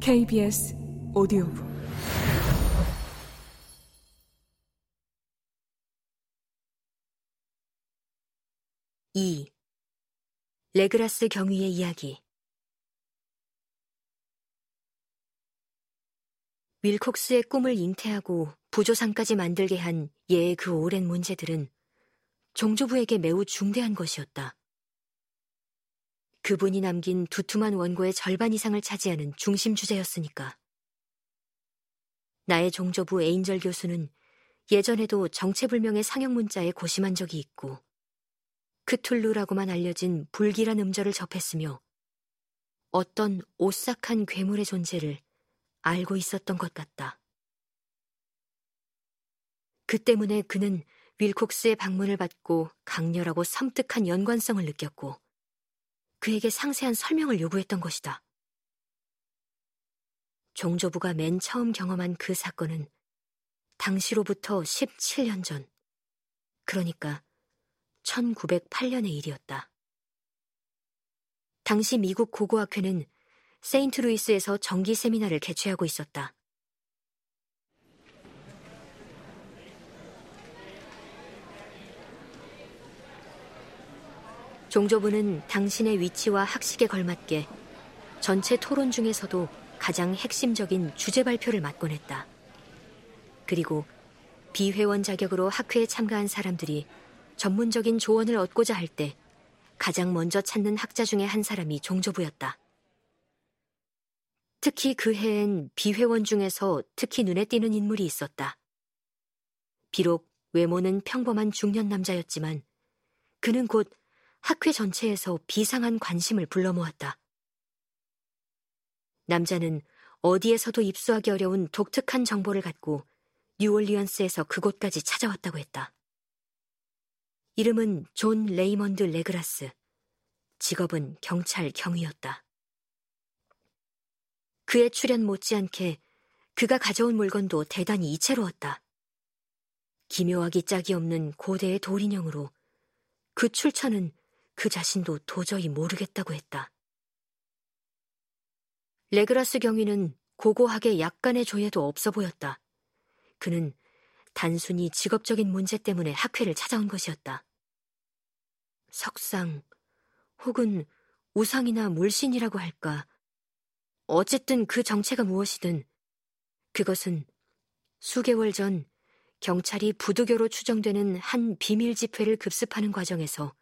KBS 오디오북. 이. 레그라스 경위의 이야기. 윌콕스의 꿈을 잉태하고 부조상까지 만들게 한 예의 그 오랜 문제들은 종조부에게 매우 중대한 것이었다. 그분이 남긴 두툼한 원고의 절반 이상을 차지하는 중심 주제였으니까. 나의 종조부 에인절 교수는 예전에도 정체불명의 상형 문자에 고심한 적이 있고 크툴루라고만 알려진 불길한 음절을 접했으며 어떤 오싹한 괴물의 존재를 알고 있었던 것 같다. 그 때문에 그는 윌콕스의 방문을 받고 강렬하고 섬뜩한 연관성을 느꼈고 그에게 상세한 설명을 요구했던 것이다. 종조부가 맨 처음 경험한 그 사건은 당시로부터 17년 전, 그러니까 1908년의 일이었다. 당시 미국 고고학회는 세인트루이스에서 정기 세미나를 개최하고 있었다. 종조부는 당신의 위치와 학식에 걸맞게 전체 토론 중에서도 가장 핵심적인 주제 발표를 맡곤 했다. 그리고 비회원 자격으로 학회에 참가한 사람들이 전문적인 조언을 얻고자 할 때 가장 먼저 찾는 학자 중에 한 사람이 종조부였다. 특히 그 해엔 비회원 중에서 특히 눈에 띄는 인물이 있었다. 비록 외모는 평범한 중년 남자였지만 그는 곧 학회 전체에서 비상한 관심을 불러 모았다. 남자는 어디에서도 입수하기 어려운 독특한 정보를 갖고 뉴올리언스에서 그곳까지 찾아왔다고 했다. 이름은 존 레이먼드 레그라스. 직업은 경찰 경위였다. 그의 출연 못지않게 그가 가져온 물건도 대단히 이채로웠다. 기묘하기 짝이 없는 고대의 돌인형으로 그 출처는 그 자신도 도저히 모르겠다고 했다. 레그라스 경위는 고고하게 약간의 조예도 없어 보였다. 그는 단순히 직업적인 문제 때문에 학회를 찾아온 것이었다. 석상, 혹은 우상이나 물신이라고 할까. 어쨌든 그 정체가 무엇이든 그것은 수개월 전 경찰이 부두교로 추정되는 한 비밀 집회를 급습하는 과정에서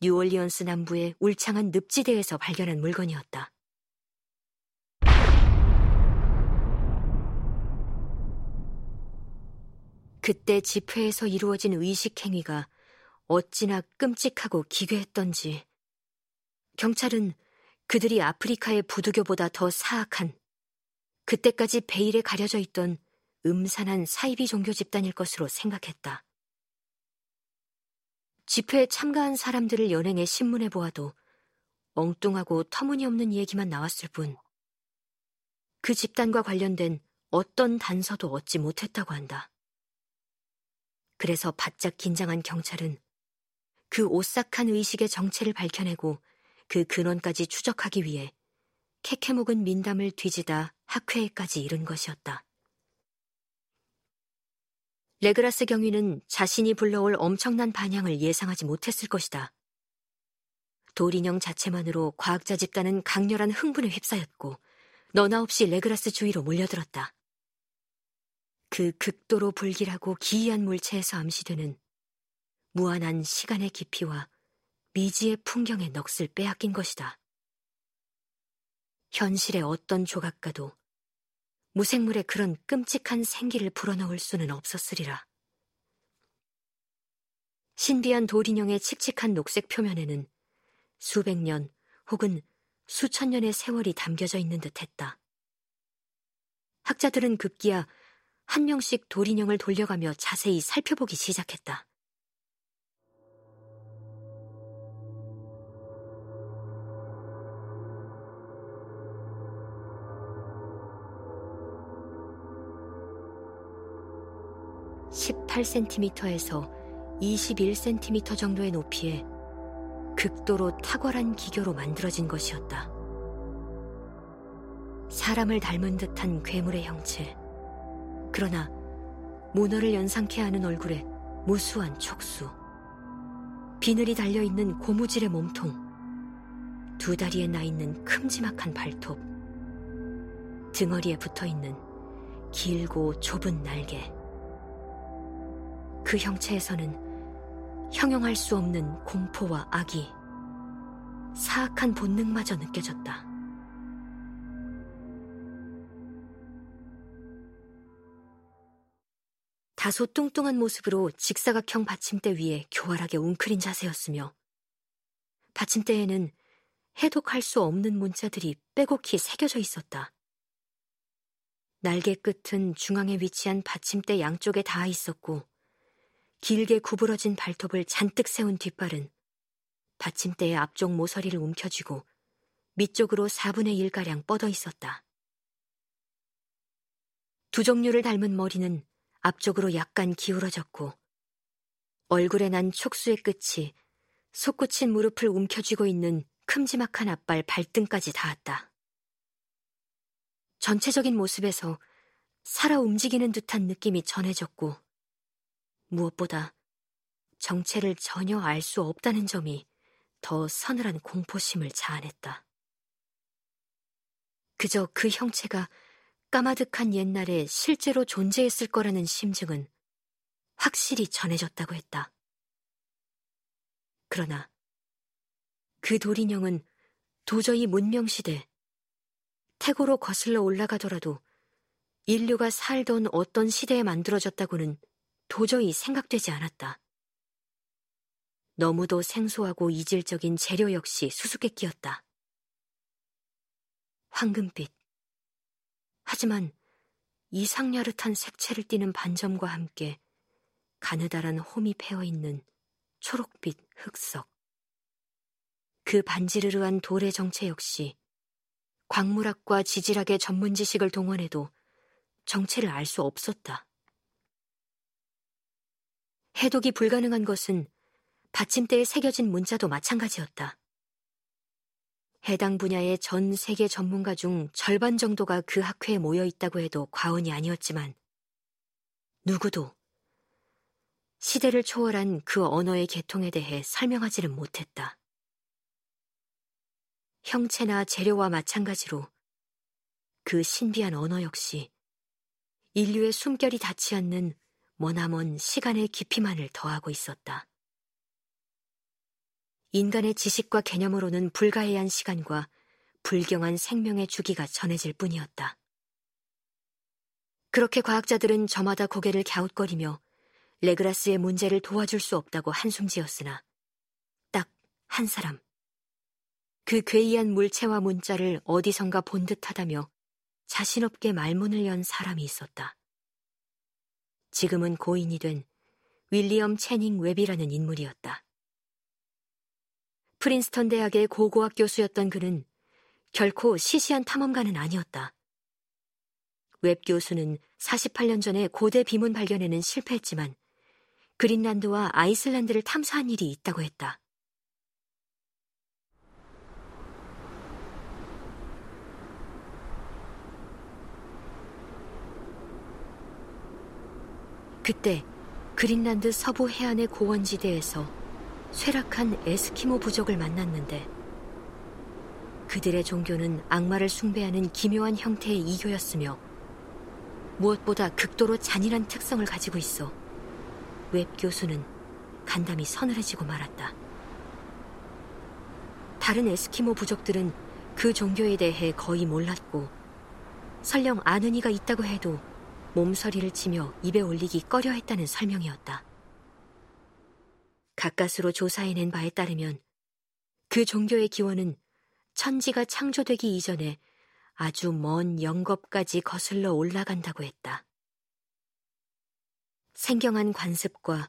뉴올리언스 남부의 울창한 늪지대에서 발견한 물건이었다. 그때 집회에서 이루어진 의식 행위가 어찌나 끔찍하고 기괴했던지 경찰은 그들이 아프리카의 부두교보다 더 사악한 그때까지 베일에 가려져 있던 음산한 사이비 종교 집단일 것으로 생각했다. 집회에 참가한 사람들을 연행해 신문에 보아도 엉뚱하고 터무니없는 얘기만 나왔을 뿐, 그 집단과 관련된 어떤 단서도 얻지 못했다고 한다. 그래서 바짝 긴장한 경찰은 그 오싹한 의식의 정체를 밝혀내고 그 근원까지 추적하기 위해 캐캐묵은 민담을 뒤지다 학회에까지 이른 것이었다. 레그라스 경위는 자신이 불러올 엄청난 반향을 예상하지 못했을 것이다. 돌인형 자체만으로 과학자 집단은 강렬한 흥분에 휩싸였고 너나 없이 레그라스 주위로 몰려들었다. 그 극도로 불길하고 기이한 물체에서 암시되는 무한한 시간의 깊이와 미지의 풍경의 넋을 빼앗긴 것이다. 현실의 어떤 조각가도 무생물의 그런 끔찍한 생기를 불어넣을 수는 없었으리라. 신비한 돌인형의 칙칙한 녹색 표면에는 수백 년 혹은 수천 년의 세월이 담겨져 있는 듯 했다. 학자들은 급기야 한 명씩 돌인형을 돌려가며 자세히 살펴보기 시작했다. 18cm에서 21cm 정도의 높이에 극도로 탁월한 기교로 만들어진 것이었다. 사람을 닮은 듯한 괴물의 형체. 그러나 모너를 연상케 하는 얼굴에 무수한 촉수. 비늘이 달려있는 고무줄의 몸통. 두 다리에 나 있는 큼지막한 발톱. 등어리에 붙어 있는 길고 좁은 날개. 그 형체에서는 형용할 수 없는 공포와 악이 사악한 본능마저 느껴졌다. 다소 뚱뚱한 모습으로 직사각형 받침대 위에 교활하게 웅크린 자세였으며 받침대에는 해독할 수 없는 문자들이 빼곡히 새겨져 있었다. 날개 끝은 중앙에 위치한 받침대 양쪽에 닿아 있었고 길게 구부러진 발톱을 잔뜩 세운 뒷발은 받침대의 앞쪽 모서리를 움켜쥐고 밑쪽으로 4분의 1가량 뻗어 있었다. 두 종류를 닮은 머리는 앞쪽으로 약간 기울어졌고 얼굴에 난 촉수의 끝이 솟구친 무릎을 움켜쥐고 있는 큼지막한 앞발 발등까지 닿았다. 전체적인 모습에서 살아 움직이는 듯한 느낌이 전해졌고 무엇보다 정체를 전혀 알 수 없다는 점이 더 서늘한 공포심을 자아냈다. 그저 그 형체가 까마득한 옛날에 실제로 존재했을 거라는 심증은 확실히 전해졌다고 했다. 그러나 그 돌인형은 도저히 문명시대, 태고로 거슬러 올라가더라도 인류가 살던 어떤 시대에 만들어졌다고는 도저히 생각되지 않았다. 너무도 생소하고 이질적인 재료 역시 수수께끼였다. 황금빛, 하지만 이상야릇한 색채를 띠는 반점과 함께 가느다란 홈이 패어 있는 초록빛 흑석. 그 반지르르한 돌의 정체 역시 광물학과 지질학의 전문 지식을 동원해도 정체를 알 수 없었다. 해독이 불가능한 것은 받침대에 새겨진 문자도 마찬가지였다. 해당 분야의 전 세계 전문가 중 절반 정도가 그 학회에 모여 있다고 해도 과언이 아니었지만 누구도 시대를 초월한 그 언어의 계통에 대해 설명하지는 못했다. 형체나 재료와 마찬가지로 그 신비한 언어 역시 인류의 숨결이 닿지 않는 머나먼 시간의 깊이만을 더하고 있었다. 인간의 지식과 개념으로는 불가해한 시간과 불경한 생명의 주기가 전해질 뿐이었다. 그렇게 과학자들은 저마다 고개를 갸웃거리며 레그라스의 문제를 도와줄 수 없다고 한숨 지었으나 딱 한 사람. 그 괴이한 물체와 문자를 어디선가 본 듯하다며 자신없게 말문을 연 사람이 있었다. 지금은 고인이 된 윌리엄 채닝 웹이라는 인물이었다. 프린스턴 대학의 고고학 교수였던 그는 결코 시시한 탐험가는 아니었다. 웹 교수는 48년 전에 고대 비문 발견에는 실패했지만 그린란드와 아이슬란드를 탐사한 일이 있다고 했다. 그때 그린란드 서부 해안의 고원지대에서 쇠락한 에스키모 부족을 만났는데 그들의 종교는 악마를 숭배하는 기묘한 형태의 이교였으며 무엇보다 극도로 잔인한 특성을 가지고 있어 웹 교수는 간담이 서늘해지고 말았다. 다른 에스키모 부족들은 그 종교에 대해 거의 몰랐고 설령 아는 이가 있다고 해도 몸서리를 치며 입에 올리기 꺼려 했다는 설명이었다. 가까스로 조사해낸 바에 따르면 그 종교의 기원은 천지가 창조되기 이전에 아주 먼 영겁까지 거슬러 올라간다고 했다. 생경한 관습과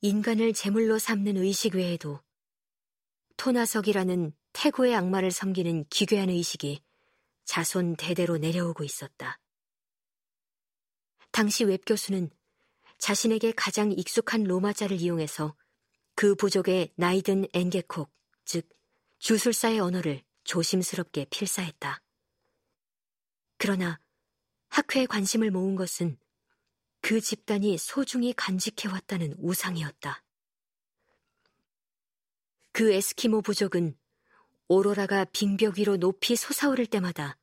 인간을 제물로 삼는 의식 외에도 토나석이라는 태고의 악마를 섬기는 기괴한 의식이 자손 대대로 내려오고 있었다. 당시 웹 교수는 자신에게 가장 익숙한 로마자를 이용해서 그 부족의 나이든 앵게콕, 즉 주술사의 언어를 조심스럽게 필사했다. 그러나 학회에 관심을 모은 것은 그 집단이 소중히 간직해왔다는 우상이었다. 그 에스키모 부족은 오로라가 빙벽 위로 높이 솟아오를 때마다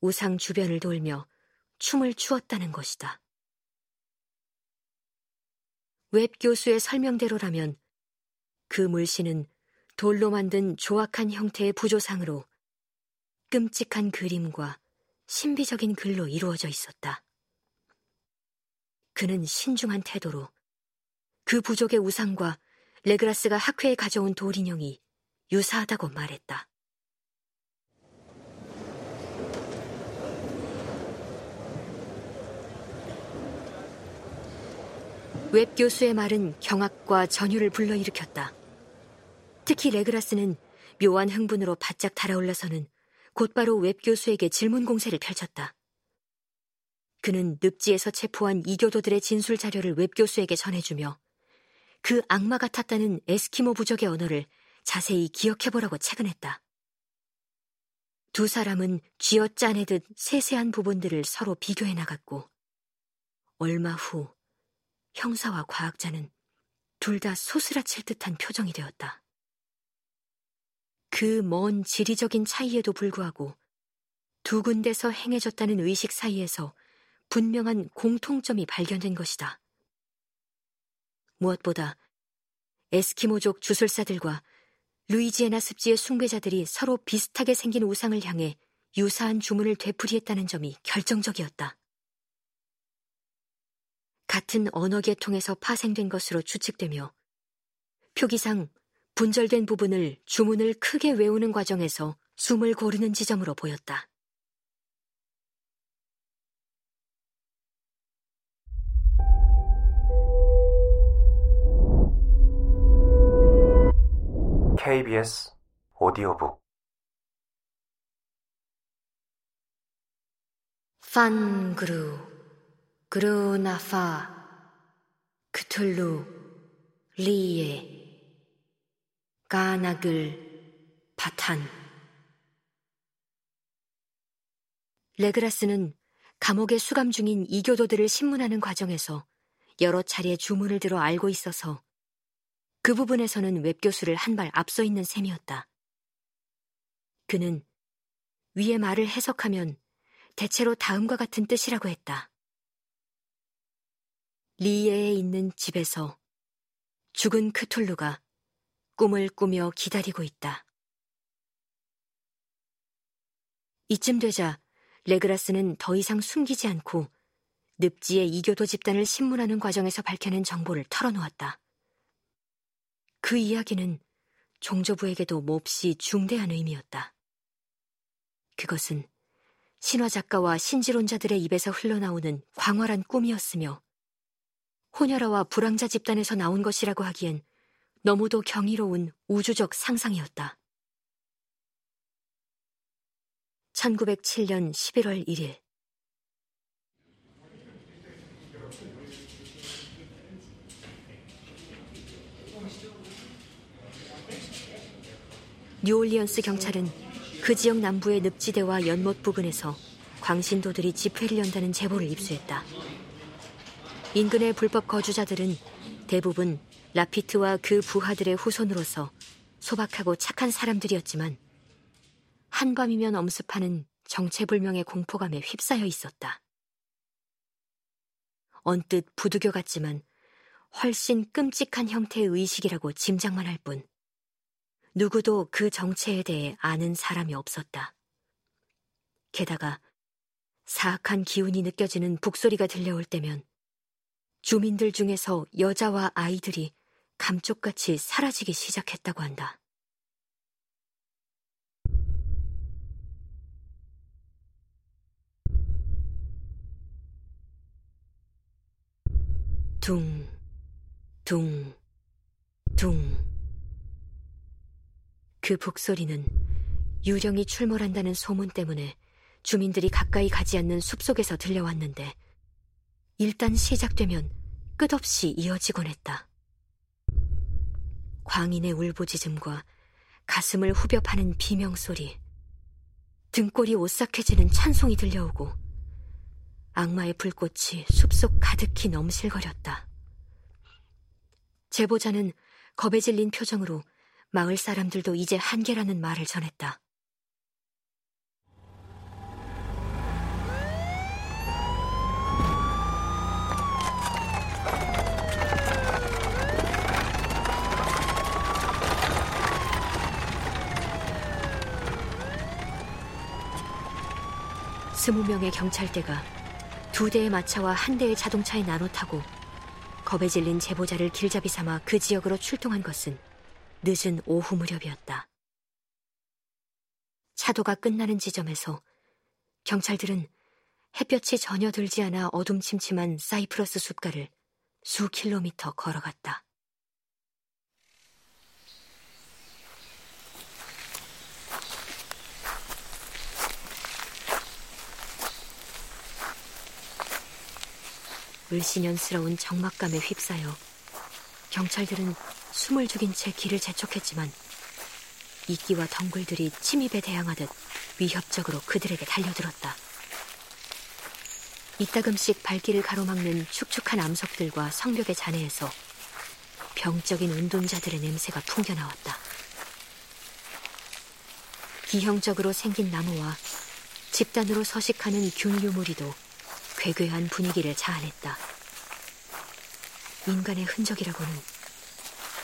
우상 주변을 돌며 춤을 추었다는 것이다. 웹 교수의 설명대로라면 그 물신은 돌로 만든 조악한 형태의 부조상으로 끔찍한 그림과 신비적인 글로 이루어져 있었다. 그는 신중한 태도로 그 부족의 우상과 레그라스가 학회에 가져온 돌인형이 유사하다고 말했다. 웹 교수의 말은 경악과 전율을 불러일으켰다. 특히 레그라스는 묘한 흥분으로 바짝 달아올라서는 곧바로 웹 교수에게 질문 공세를 펼쳤다. 그는 늪지에서 체포한 이교도들의 진술 자료를 웹 교수에게 전해주며 그 악마 같았다는 에스키모 부족의 언어를 자세히 기억해보라고 체근했다. 두 사람은 쥐어 짜내듯 세세한 부분들을 서로 비교해 나갔고 얼마 후 형사와 과학자는 둘 다 소스라칠 듯한 표정이 되었다. 그 먼 지리적인 차이에도 불구하고 두 군데서 행해졌다는 의식 사이에서 분명한 공통점이 발견된 것이다. 무엇보다 에스키모족 주술사들과 루이지애나 습지의 숭배자들이 서로 비슷하게 생긴 우상을 향해 유사한 주문을 되풀이했다는 점이 결정적이었다. 같은 언어 계통에서 파생된 것으로 추측되며 표기상 분절된 부분을 주문을 크게 외우는 과정에서 숨을 고르는 지점으로 보였다. KBS 오디오북 판그루 그루나파 크툴루 리에 가나글 바탄 레그라스는 감옥에 수감 중인 이교도들을 신문하는 과정에서 여러 차례 주문을 들어 알고 있어서 그 부분에서는 웹교수를 한 발 앞서 있는 셈이었다. 그는 위의 말을 해석하면 대체로 다음과 같은 뜻이라고 했다. 리에에 있는 집에서 죽은 크툴루가 꿈을 꾸며 기다리고 있다. 이쯤 되자 레그라스는 더 이상 숨기지 않고 늪지의 이교도 집단을 신문하는 과정에서 밝혀낸 정보를 털어놓았다. 그 이야기는 종조부에게도 몹시 중대한 의미였다. 그것은 신화 작가와 신지론자들의 입에서 흘러나오는 광활한 꿈이었으며 호녀라와 불황자 집단에서 나온 것이라고 하기엔 너무도 경이로운 우주적 상상이었다. 1907년 11월 1일 뉴올리언스 경찰은 그 지역 남부의 늪지대와 연못 부근에서 광신도들이 집회를 연다는 제보를 입수했다. 인근의 불법 거주자들은 대부분 라피트와 그 부하들의 후손으로서 소박하고 착한 사람들이었지만 한밤이면 엄습하는 정체불명의 공포감에 휩싸여 있었다. 언뜻 부두교 같지만 훨씬 끔찍한 형태의 의식이라고 짐작만 할 뿐, 누구도 그 정체에 대해 아는 사람이 없었다. 게다가 사악한 기운이 느껴지는 북소리가 들려올 때면 주민들 중에서 여자와 아이들이 감쪽같이 사라지기 시작했다고 한다. 둥, 둥, 둥. 그 북소리는 유령이 출몰한다는 소문 때문에 주민들이 가까이 가지 않는 숲속에서 들려왔는데 일단 시작되면 끝없이 이어지곤 했다. 광인의 울부짖음과 가슴을 후벼 파는 비명소리, 등골이 오싹해지는 찬송이 들려오고 악마의 불꽃이 숲속 가득히 넘실거렸다. 제보자는 겁에 질린 표정으로 마을 사람들도 이제 한계라는 말을 전했다. 스무 명의 경찰대가 두 대의 마차와 한 대의 자동차에 나눠 타고 겁에 질린 제보자를 길잡이 삼아 그 지역으로 출동한 것은 늦은 오후 무렵이었다. 차도가 끝나는 지점에서 경찰들은 햇볕이 전혀 들지 않아 어둠침침한 사이프러스 숲가를 수 킬로미터 걸어갔다. 을신연스러운 적막감에 휩싸여 경찰들은 숨을 죽인 채 길을 재촉했지만 이끼와 덩굴들이 침입에 대항하듯 위협적으로 그들에게 달려들었다. 이따금씩 발길을 가로막는 축축한 암석들과 성벽의 잔해에서 병적인 은둔자들의 냄새가 풍겨나왔다. 기형적으로 생긴 나무와 집단으로 서식하는 균 유무리도 괴괴한 분위기를 자아냈다. 인간의 흔적이라고는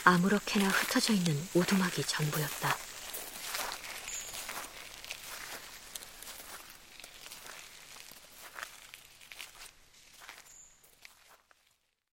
아무렇게나 흩어져 있는 오두막이 전부였다.